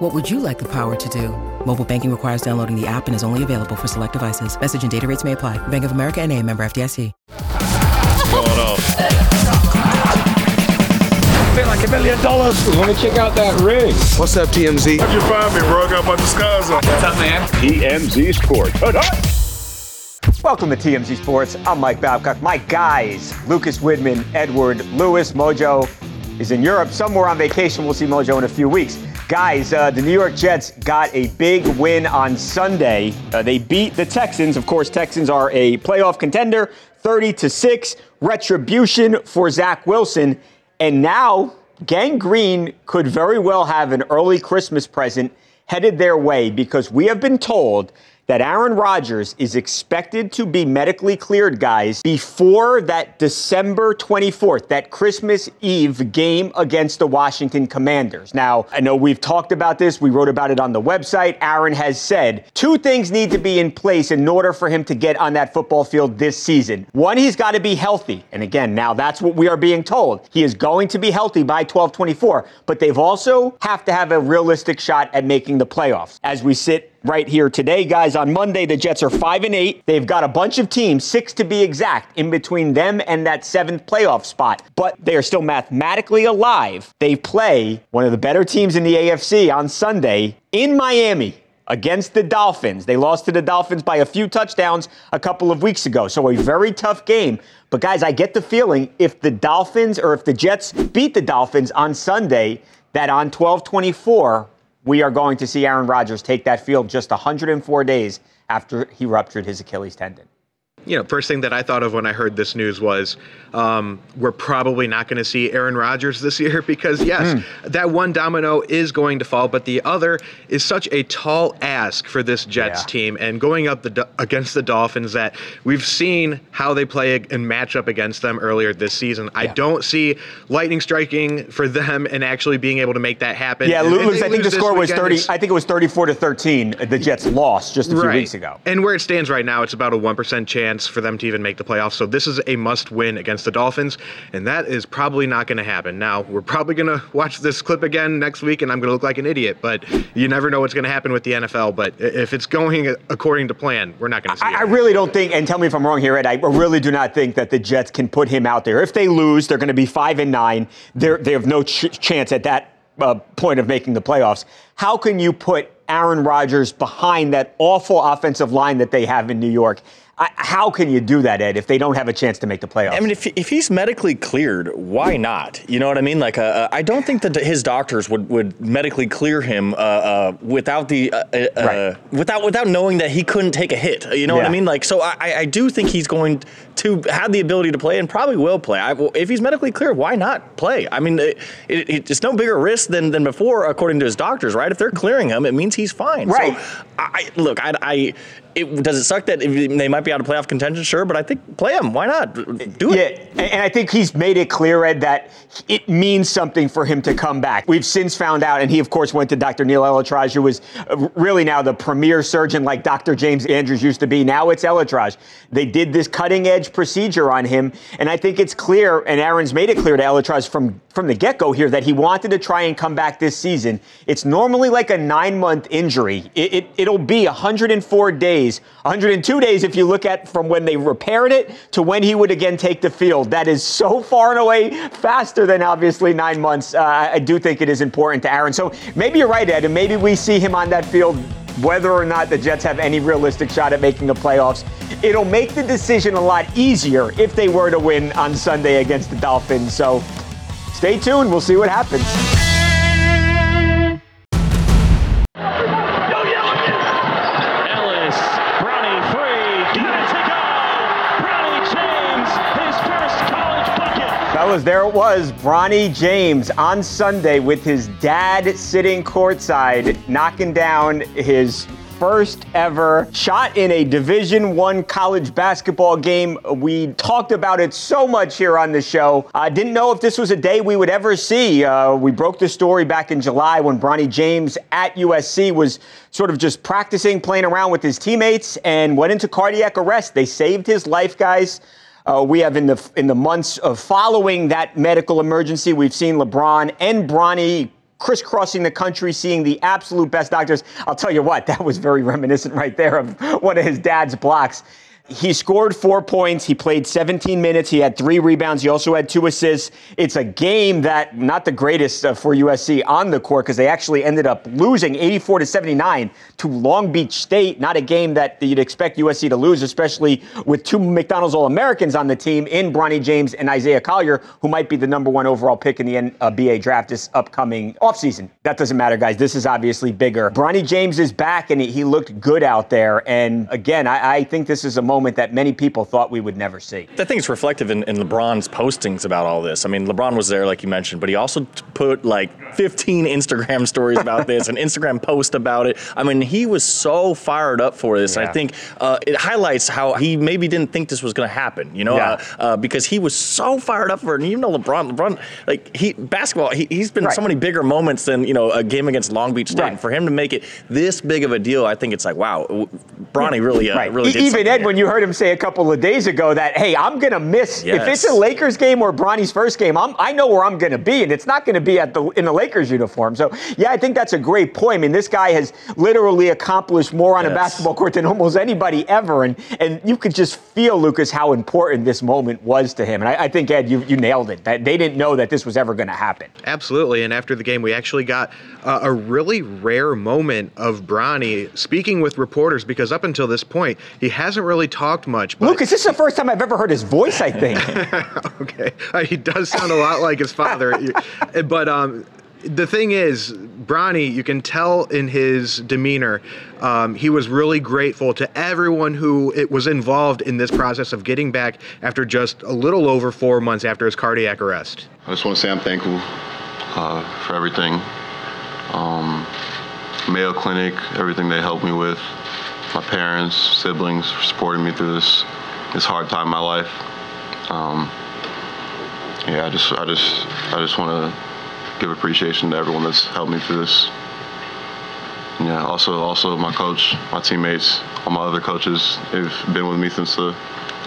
What would you like the power to do? Mobile banking requires downloading the app and is only available for select devices. Message and data rates may apply. Bank of America and a member FDIC. going on? feel like a million dollars. Let me check out that ring. What's up, TMZ? How'd you find me, bro? I got my bunch of scars on. What's up, man? TMZ Sports. Welcome to TMZ Sports. I'm Mike Babcock. My guys, Lucas Widman, Edward Lewis, Mojo is in Europe, somewhere on vacation. We'll see Mojo in a few weeks. Guys, uh, the New York Jets got a big win on Sunday. Uh, they beat the Texans. Of course, Texans are a playoff contender, 30 to 6. Retribution for Zach Wilson. And now, Gang Green could very well have an early Christmas present headed their way because we have been told that Aaron Rodgers is expected to be medically cleared, guys, before that December 24th, that Christmas Eve game against the Washington Commanders. Now, I know we've talked about this, we wrote about it on the website. Aaron has said two things need to be in place in order for him to get on that football field this season. One, he's got to be healthy. And again, now that's what we are being told. He is going to be healthy by 12 24, but they've also have to have a realistic shot at making the playoffs. As we sit right here today, guys. On Monday, the Jets are five and eight. They've got a bunch of teams, six to be exact, in between them and that seventh playoff spot. But they are still mathematically alive. They play one of the better teams in the AFC on Sunday in Miami against the Dolphins. They lost to the Dolphins by a few touchdowns a couple of weeks ago. So a very tough game. But guys, I get the feeling if the Dolphins or if the Jets beat the Dolphins on Sunday, that on 12 24, we are going to see Aaron Rodgers take that field just 104 days after he ruptured his Achilles tendon. You know, first thing that I thought of when I heard this news was um, we're probably not going to see Aaron Rodgers this year because, yes, mm. that one domino is going to fall, but the other is such a tall ask for this Jets yeah. team. And going up the, against the Dolphins, that we've seen how they play and match up against them earlier this season. Yeah. I don't see lightning striking for them and actually being able to make that happen. Yeah, lose, I think the score was 30. I think it was 34 to 13. The Jets lost just a few right. weeks ago. And where it stands right now, it's about a 1% chance for them to even make the playoffs. So this is a must win against against the Dolphins, and that is probably not going to happen. Now, we're probably going to watch this clip again next week, and I'm going to look like an idiot, but you never know what's going to happen with the NFL. But if it's going according to plan, we're not going to see I, it. I really don't think, and tell me if I'm wrong here, Ed, I really do not think that the Jets can put him out there. If they lose, they're going to be 5 and 9. They're, they have no ch- chance at that uh, point of making the playoffs. How can you put Aaron Rodgers behind that awful offensive line that they have in New York? I, how can you do that, Ed, if they don't have a chance to make the playoffs? I mean, if, if he's medically cleared, why not? You know what I mean? Like, uh, uh I don't think that his doctors would, would medically clear him uh, uh, without the uh, uh, right. without without knowing that he couldn't take a hit. You know yeah. what I mean? Like, so I, I do think he's going to have the ability to play and probably will play. I, if he's medically clear, why not play? I mean, it, it, it's no bigger risk than, than before, according to his doctors, right? If they're clearing him, it means he's fine. Right. So, I, look, I, I it, does it suck that they might be out of playoff contention? Sure, but I think play him. Why not? Do it. Yeah, and I think he's made it clear, Ed, that it means something for him to come back. We've since found out, and he, of course, went to Dr. Neil ElAttrache, who was uh, really now the premier surgeon like Dr. James Andrews used to be. Now it's ElAttrache. They did this cutting edge procedure on him, and I think it's clear, and Aaron's made it clear to ElAttrache from, from the get go here that he wanted to try and come back this season. It's normally like a nine month injury, it, it, it'll be 104 days, 102 days if you look at from when they repaired it to when he would again take the field. That is so far and away faster than obviously nine months. Uh, I do think it is important to Aaron. So maybe you're right, Ed, and maybe we see him on that field whether or not the Jets have any realistic shot at making the playoffs. It'll make the decision a lot easier if they were to win on Sunday against the Dolphins. So stay tuned. We'll see what happens. Fellas, there it was. Bronny James on Sunday with his dad sitting courtside, knocking down his first ever shot in a Division One college basketball game. We talked about it so much here on the show. I didn't know if this was a day we would ever see. Uh, we broke the story back in July when Bronny James at USC was sort of just practicing, playing around with his teammates, and went into cardiac arrest. They saved his life, guys. Uh, we have in the in the months of following that medical emergency, we've seen LeBron and Bronny crisscrossing the country, seeing the absolute best doctors. I'll tell you what, that was very reminiscent right there of one of his dad's blocks. He scored four points. He played 17 minutes. He had three rebounds. He also had two assists. It's a game that not the greatest uh, for USC on the court because they actually ended up losing 84 to 79 to Long Beach State. Not a game that you'd expect USC to lose, especially with two McDonald's All Americans on the team in Bronny James and Isaiah Collier, who might be the number one overall pick in the NBA draft this upcoming offseason. That doesn't matter, guys. This is obviously bigger. Bronny James is back and he looked good out there. And again, I, I think this is a moment moment that many people thought we would never see. I think it's reflective in, in LeBron's postings about all this. I mean, LeBron was there, like you mentioned, but he also put like 15 Instagram stories about this, an Instagram post about it. I mean, he was so fired up for this. Yeah. I think uh, it highlights how he maybe didn't think this was going to happen, you know, yeah. uh, uh, because he was so fired up for it. And even know, LeBron, LeBron, like he basketball, he, has been right. so many bigger moments than you know a game against Long Beach State. Right. And for him to make it this big of a deal, I think it's like wow, Bronny really, uh, right. really. Even Ed, when you heard him say a couple of days ago that hey, I'm going to miss yes. if it's a Lakers game or Bronny's first game. I'm, I know where I'm going to be, and it's not going to be at the in the Lakers uniform. So yeah, I think that's a great point. I mean, this guy has literally accomplished more on yes. a basketball court than almost anybody ever, and and you could just feel Lucas how important this moment was to him. And I, I think Ed, you you nailed it. That they didn't know that this was ever going to happen. Absolutely. And after the game, we actually got uh, a really rare moment of Bronny speaking with reporters because up until this point, he hasn't really talked much. But Lucas, this is the first time I've ever heard his voice. I think. okay, uh, he does sound a lot like his father, but um, the thing is, Bronny, you can tell in his demeanor, um, he was really grateful to everyone who it was involved in this process of getting back after just a little over four months after his cardiac arrest. I just want to say I'm thankful uh, for everything. Um, Mayo Clinic, everything they helped me with, my parents, siblings for supporting me through this this hard time in my life. Um, yeah, I just I just I just want to give appreciation to everyone that's helped me through this. Yeah, also also my coach, my teammates, all my other coaches, they've been with me since the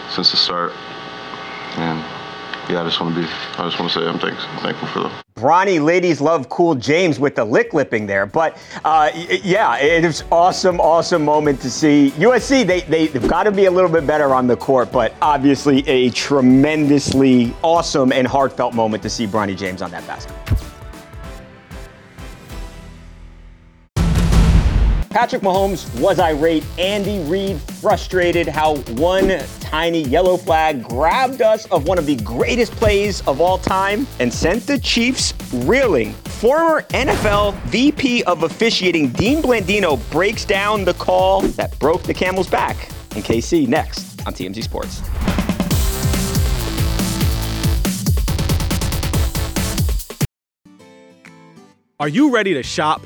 since the start. And yeah, I just want to be I just want to say I'm thanks, thankful for them. Bronny ladies love cool James with the lick lipping there. But uh, yeah, it was awesome, awesome moment to see. USC, they, they, they've got to be a little bit better on the court, but obviously a tremendously awesome and heartfelt moment to see Bronny James on that basket. Patrick Mahomes was irate. Andy Reid frustrated how one tiny yellow flag grabbed us of one of the greatest plays of all time and sent the Chiefs reeling. Former NFL VP of officiating Dean Blandino breaks down the call that broke the camel's back. In KC next on TMZ Sports. Are you ready to shop?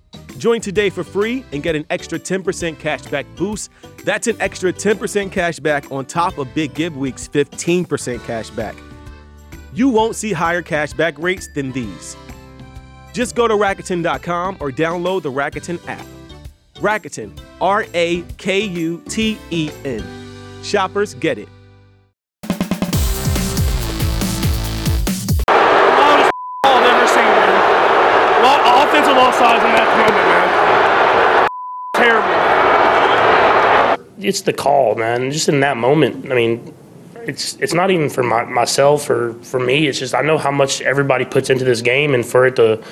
Join today for free and get an extra 10% cashback boost. That's an extra 10% cashback on top of Big Give Week's 15% cashback. You won't see higher cashback rates than these. Just go to Rakuten.com or download the Rakuten app. Rakuten, R A K U T E N. Shoppers get it. It's the call, man. Just in that moment, I mean, it's it's not even for my, myself or for me. It's just I know how much everybody puts into this game, and for it to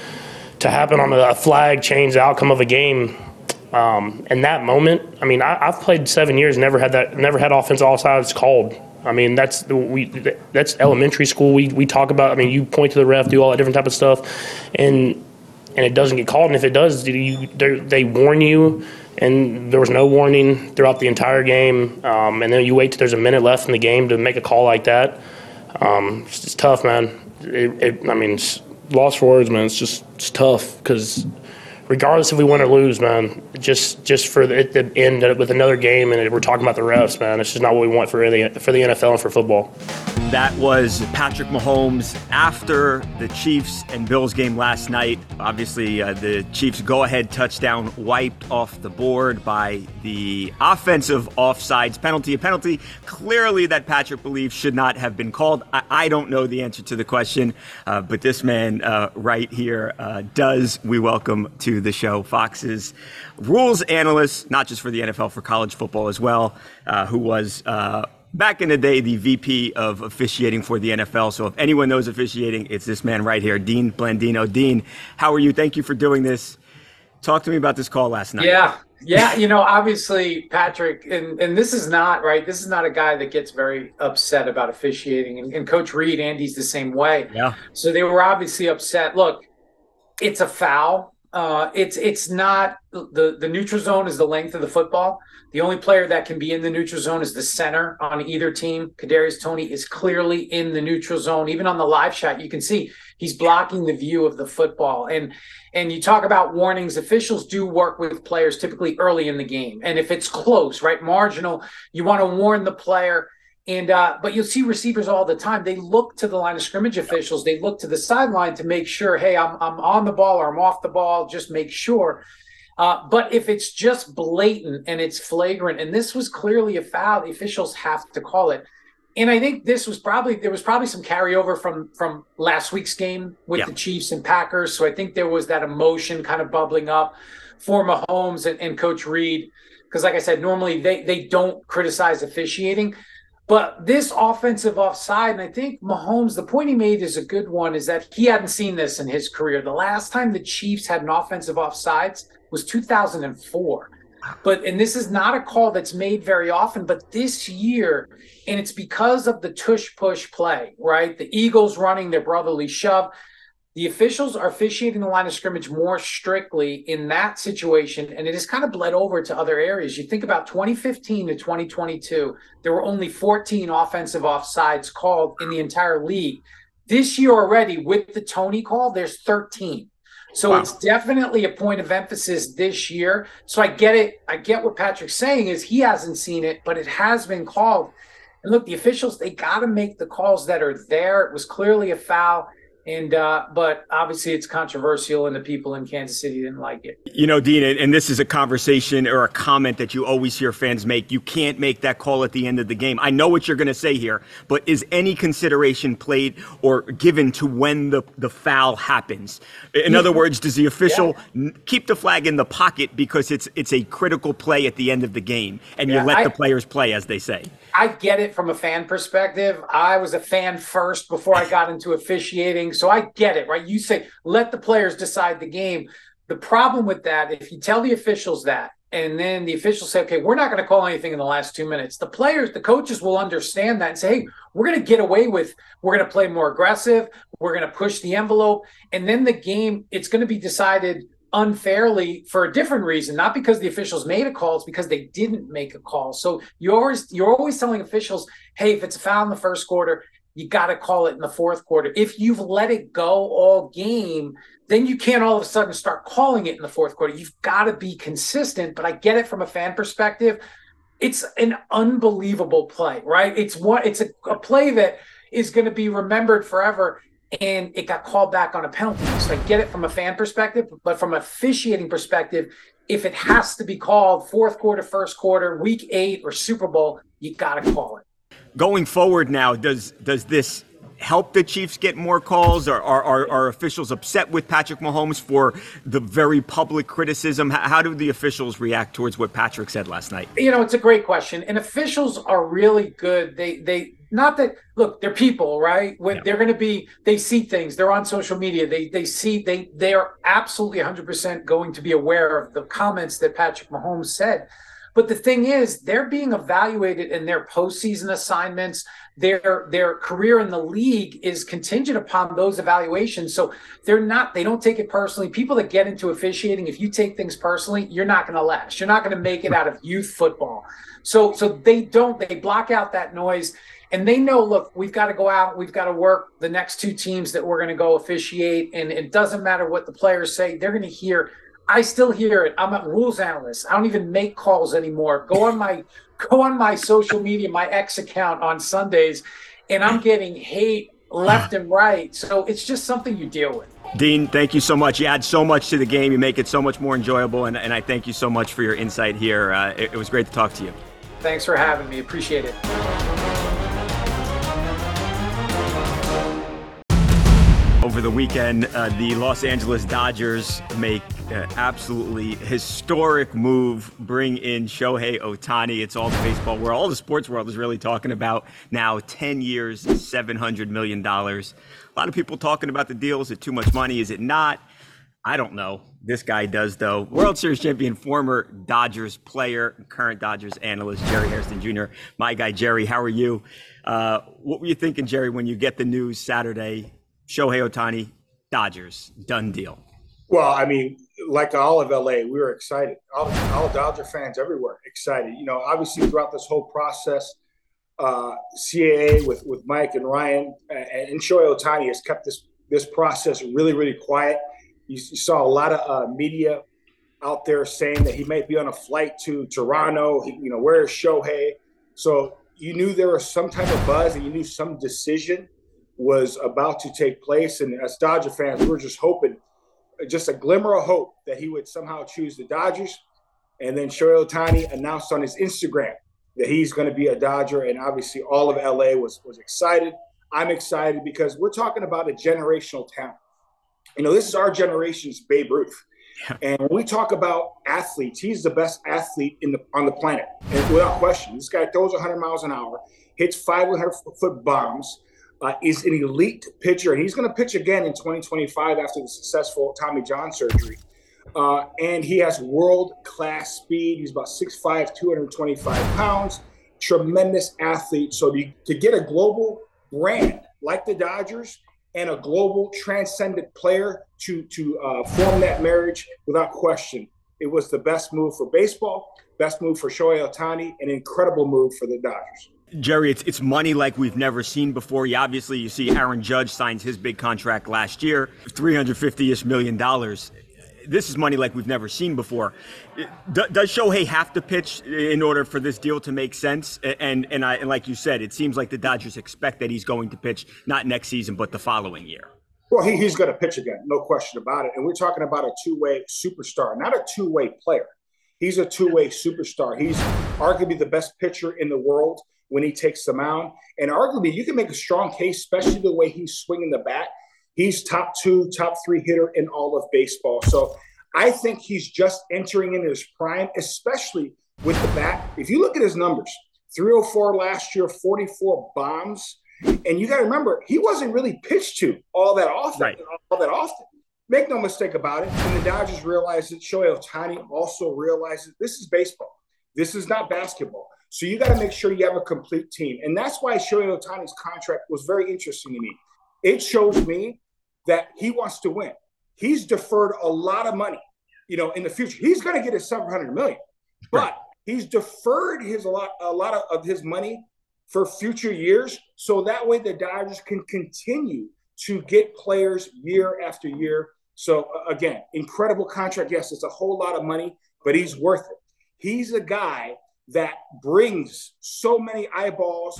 to happen on a flag change the outcome of a game, Um, in that moment, I mean, I, have played seven years, never had that, never had offense all sides called. I mean, that's we that's elementary school. We we talk about. I mean, you point to the ref, do all that different type of stuff, and and it doesn't get called. And if it does, you, they warn you, and there was no warning throughout the entire game. Um, and then you wait till there's a minute left in the game to make a call like that. Um, it's, it's tough, man. It, it, I mean, lost for words, man. It's just it's tough because regardless if we win or lose, man, just just for the, end with another game and we're talking about the refs, man. It's just not what we want for the for the NFL and for football. That was Patrick Mahomes after the Chiefs and Bills game last night. Obviously, uh, the Chiefs go ahead touchdown wiped off the board by the offensive offsides penalty. A penalty clearly that Patrick believes should not have been called. I, I don't know the answer to the question, uh, but this man uh, right here uh, does. We welcome to the show Fox's rules analyst, not just for the NFL, for college football as well, uh, who was uh, back in the day the VP of officiating for the NFL. So if anyone knows officiating, it's this man right here, Dean Blandino. Dean, how are you? Thank you for doing this. Talk to me about this call last night. Yeah. Yeah, you know, obviously Patrick, and and this is not right. This is not a guy that gets very upset about officiating, and, and Coach Reid, Andy's the same way. Yeah. So they were obviously upset. Look, it's a foul. Uh, it's it's not the the neutral zone is the length of the football. The only player that can be in the neutral zone is the center on either team. Kadarius Toney is clearly in the neutral zone. Even on the live shot, you can see he's blocking the view of the football. And and you talk about warnings. Officials do work with players typically early in the game, and if it's close, right, marginal, you want to warn the player and uh, but you'll see receivers all the time. They look to the line of scrimmage officials. They look to the sideline to make sure, hey, I'm I'm on the ball or I'm off the ball. Just make sure. Uh, but if it's just blatant and it's flagrant, and this was clearly a foul, the officials have to call it. And I think this was probably there was probably some carryover from from last week's game with yeah. the Chiefs and Packers. So I think there was that emotion kind of bubbling up for Mahomes and, and Coach Reid. Because like I said, normally they they don't criticize officiating. But this offensive offside, and I think Mahomes, the point he made is a good one, is that he hadn't seen this in his career. The last time the Chiefs had an offensive offsides was 2004. But, and this is not a call that's made very often, but this year, and it's because of the tush push play, right? The Eagles running their brotherly shove the officials are officiating the line of scrimmage more strictly in that situation, and it has kind of bled over to other areas. You think about 2015 to 2022, there were only 14 offensive offsides called in the entire league. This year already, with the Toney call, there's 13. So wow. it's definitely a point of emphasis this year. So I get it. I get what Patrick's saying is he hasn't seen it, but it has been called. And look, the officials, they got to make the calls that are there. It was clearly a foul. And uh, but obviously it's controversial, and the people in Kansas City didn't like it. You know, Dean, and this is a conversation or a comment that you always hear fans make. You can't make that call at the end of the game. I know what you're going to say here, but is any consideration played or given to when the the foul happens? In other words, does the official yeah. keep the flag in the pocket because it's it's a critical play at the end of the game, and yeah, you let I, the players play as they say? I get it from a fan perspective. I was a fan first before I got into officiating. So I get it, right? You say, let the players decide the game. The problem with that, if you tell the officials that, and then the officials say, okay, we're not going to call anything in the last two minutes, the players, the coaches will understand that and say, hey, we're going to get away with, we're going to play more aggressive, we're going to push the envelope. And then the game, it's going to be decided unfairly for a different reason, not because the officials made a call, it's because they didn't make a call. So you're always you're always telling officials, hey, if it's a foul in the first quarter, you got to call it in the fourth quarter. If you've let it go all game, then you can't all of a sudden start calling it in the fourth quarter. You've got to be consistent. But I get it from a fan perspective. It's an unbelievable play, right? It's what it's a, a play that is going to be remembered forever and it got called back on a penalty. So I get it from a fan perspective, but from officiating perspective, if it has to be called fourth quarter, first quarter, week eight, or Super Bowl, you got to call it. Going forward now, does does this help the Chiefs get more calls? Are, are, are, officials upset with Patrick Mahomes for the very public criticism? How, how do the officials react towards what Patrick said last night? You know, it's a great question. And officials are really good. They they not that look, they're people, right? When yeah. they're going to be, they see things. They're on social media. They they see they they are absolutely 100 percent going to be aware of the comments that Patrick Mahomes said. But the thing is, they're being evaluated in their postseason assignments. Their their career in the league is contingent upon those evaluations. So they're not. They don't take it personally. People that get into officiating, if you take things personally, you're not going to last. You're not going to make it out of youth football. So so they don't. They block out that noise and they know look we've got to go out we've got to work the next two teams that we're going to go officiate and it doesn't matter what the players say they're going to hear i still hear it i'm a rules analyst i don't even make calls anymore go on my go on my social media my x account on sundays and i'm getting hate left and right so it's just something you deal with Dean, thank you so much. You add so much to the game. You make it so much more enjoyable, and, and I thank you so much for your insight here. Uh, it, it was great to talk to you. Thanks for having me. Appreciate it. Over the weekend, uh, the Los Angeles Dodgers make uh, absolutely historic move, bring in Shohei Ohtani. It's all the baseball world, all the sports world is really talking about now 10 years, $700 million. A lot of people talking about the deal. Is it too much money? Is it not? I don't know. This guy does, though. World Series champion, former Dodgers player, current Dodgers analyst, Jerry Hairston Jr. My guy, Jerry, how are you? Uh, what were you thinking, Jerry, when you get the news Saturday Shohei Ohtani, Dodgers, done deal. Well, I mean, like all of LA, we were excited. All, all Dodger fans everywhere excited. You know, obviously throughout this whole process, uh, CAA with with Mike and Ryan and Shohei Ohtani has kept this this process really really quiet. You, you saw a lot of uh, media out there saying that he might be on a flight to Toronto. He, you know, where is Shohei? So you knew there was some type of buzz, and you knew some decision was about to take place. And as Dodger fans, we were just hoping, just a glimmer of hope that he would somehow choose the Dodgers. And then Shohei Ohtani announced on his Instagram that he's going to be a Dodger. And obviously, all of LA was, was excited. I'm excited because we're talking about a generational talent. You know, this is our generation's Babe Ruth. And when we talk about athletes, he's the best athlete in the on the planet, and without question. This guy throws 100 miles an hour, hits 500 foot bombs, uh, is an elite pitcher, and he's going to pitch again in 2025 after the successful Tommy John surgery. Uh, and he has world class speed. He's about 6'5, 225 pounds, tremendous athlete. So to, to get a global brand like the Dodgers and a global transcendent player to, to uh, form that marriage without question, it was the best move for baseball, best move for Shohei Ohtani, an incredible move for the Dodgers. Jerry, it's it's money like we've never seen before. You obviously you see Aaron Judge signs his big contract last year, three hundred fifty ish million dollars. This is money like we've never seen before. does Shohei have to pitch in order for this deal to make sense? And and I and like you said, it seems like the Dodgers expect that he's going to pitch not next season but the following year. Well, he, he's going to pitch again, no question about it. And we're talking about a two way superstar, not a two way player. He's a two way superstar. He's arguably the best pitcher in the world when he takes the mound. And arguably, you can make a strong case, especially the way he's swinging the bat. He's top two, top three hitter in all of baseball. So I think he's just entering into his prime, especially with the bat. If you look at his numbers, 304 last year, 44 bombs. And you got to remember, he wasn't really pitched to all that often. Right. All that often. Make no mistake about it. And the Dodgers realize it. Shohei Ohtani also realizes this is baseball. This is not basketball. So you got to make sure you have a complete team. And that's why Shohei Ohtani's contract was very interesting to me. It shows me that he wants to win. He's deferred a lot of money, you know, in the future. He's going to get his 700 million, but he's deferred his a lot a lot of, of his money for future years so that way the Dodgers can continue to get players year after year. So again, incredible contract. Yes, it's a whole lot of money, but he's worth it. He's a guy that brings so many eyeballs,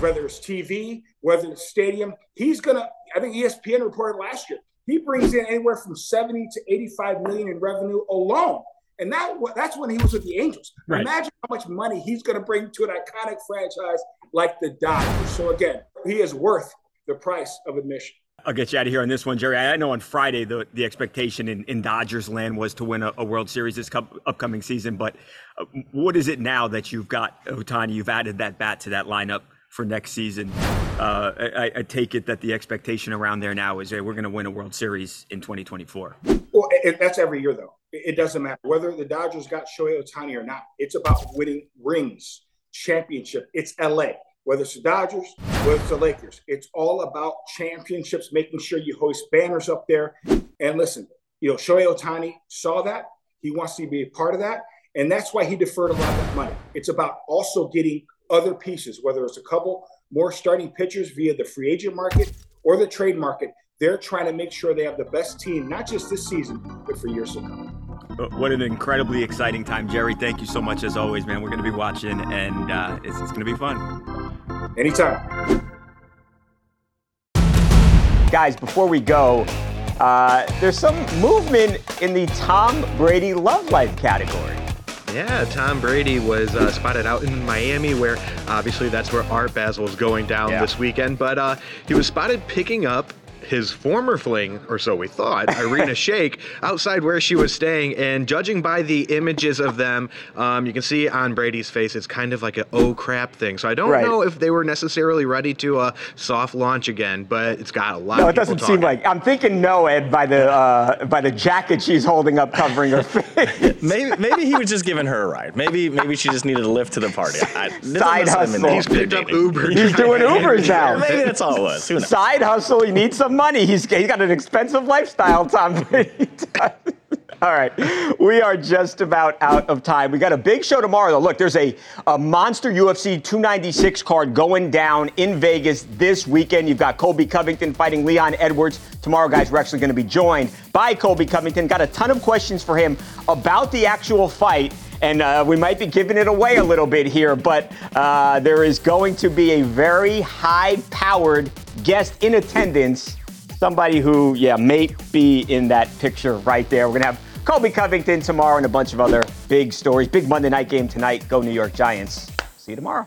whether it's TV, whether it's stadium. He's gonna. I think ESPN reported last year he brings in anywhere from 70 to 85 million in revenue alone. And that that's when he was with the Angels. Right. Imagine how much money he's going to bring to an iconic franchise like the Dodgers. So again, he is worth the price of admission. I'll get you out of here on this one, Jerry. I know on Friday the, the expectation in, in Dodgers land was to win a, a World Series this upcoming season, but uh, what is it now that you've got Ohtani? You've added that bat to that lineup. for next season. Uh, I, I, take it that the expectation around there now is hey, we're going to win a World Series in 2024. Well, it, that's every year, though. It, it doesn't matter whether the Dodgers got Shohei Ohtani or not. It's about winning rings, championship. It's LA. Whether it's the Dodgers, whether it's the Lakers, it's all about championships, making sure you hoist banners up there. And listen, you know, Shohei Ohtani saw that. He wants to be a part of that. And that's why he deferred a lot of that money. It's about also getting other pieces, whether it's a couple more starting pitchers via the free agent market or the trade market. They're trying to make sure they have the best team, not just this season, but for years to come. What an incredibly exciting time, Jerry. Thank you so much as always, man. We're going to be watching, and uh, it's, it's going to be fun. Anytime. Guys, before we go, uh, there's some movement in the Tom Brady love life category. Yeah, Tom Brady was uh, spotted out in Miami, where obviously that's where Art Basel is going down yeah. this weekend. But uh, he was spotted picking up his former fling, or so we thought, Irina Shayk, outside where she was staying. And judging by the images of them, um, you can see on Brady's face, it's kind of like a oh crap thing. So I don't right. know if they were necessarily ready to uh, soft launch again, but it's got a lot. No, it doesn't talking. seem like. I'm thinking no, Ed, by the uh, by the jacket she's holding up covering her face. maybe maybe he was just giving her a ride. Maybe maybe she just needed a lift to the party. I, Side hustle. He's picked up Uber. He's doing Ubers now. maybe that's all it was. Side hustle. You need some money. He's, he's got an expensive lifestyle, Tom. All right. We are just about out of time. We got a big show tomorrow, though. Look, there's a, a monster UFC 296 card going down in Vegas this weekend. You've got Colby Covington fighting Leon Edwards. Tomorrow, guys, we're actually going to be joined by Colby Covington. Got a ton of questions for him about the actual fight. And uh, we might be giving it away a little bit here, but uh, there is going to be a very high powered guest in attendance somebody who, yeah, may be in that picture right there. We're going to have Colby Covington tomorrow and a bunch of other big stories. Big Monday night game tonight. Go New York Giants. See you tomorrow.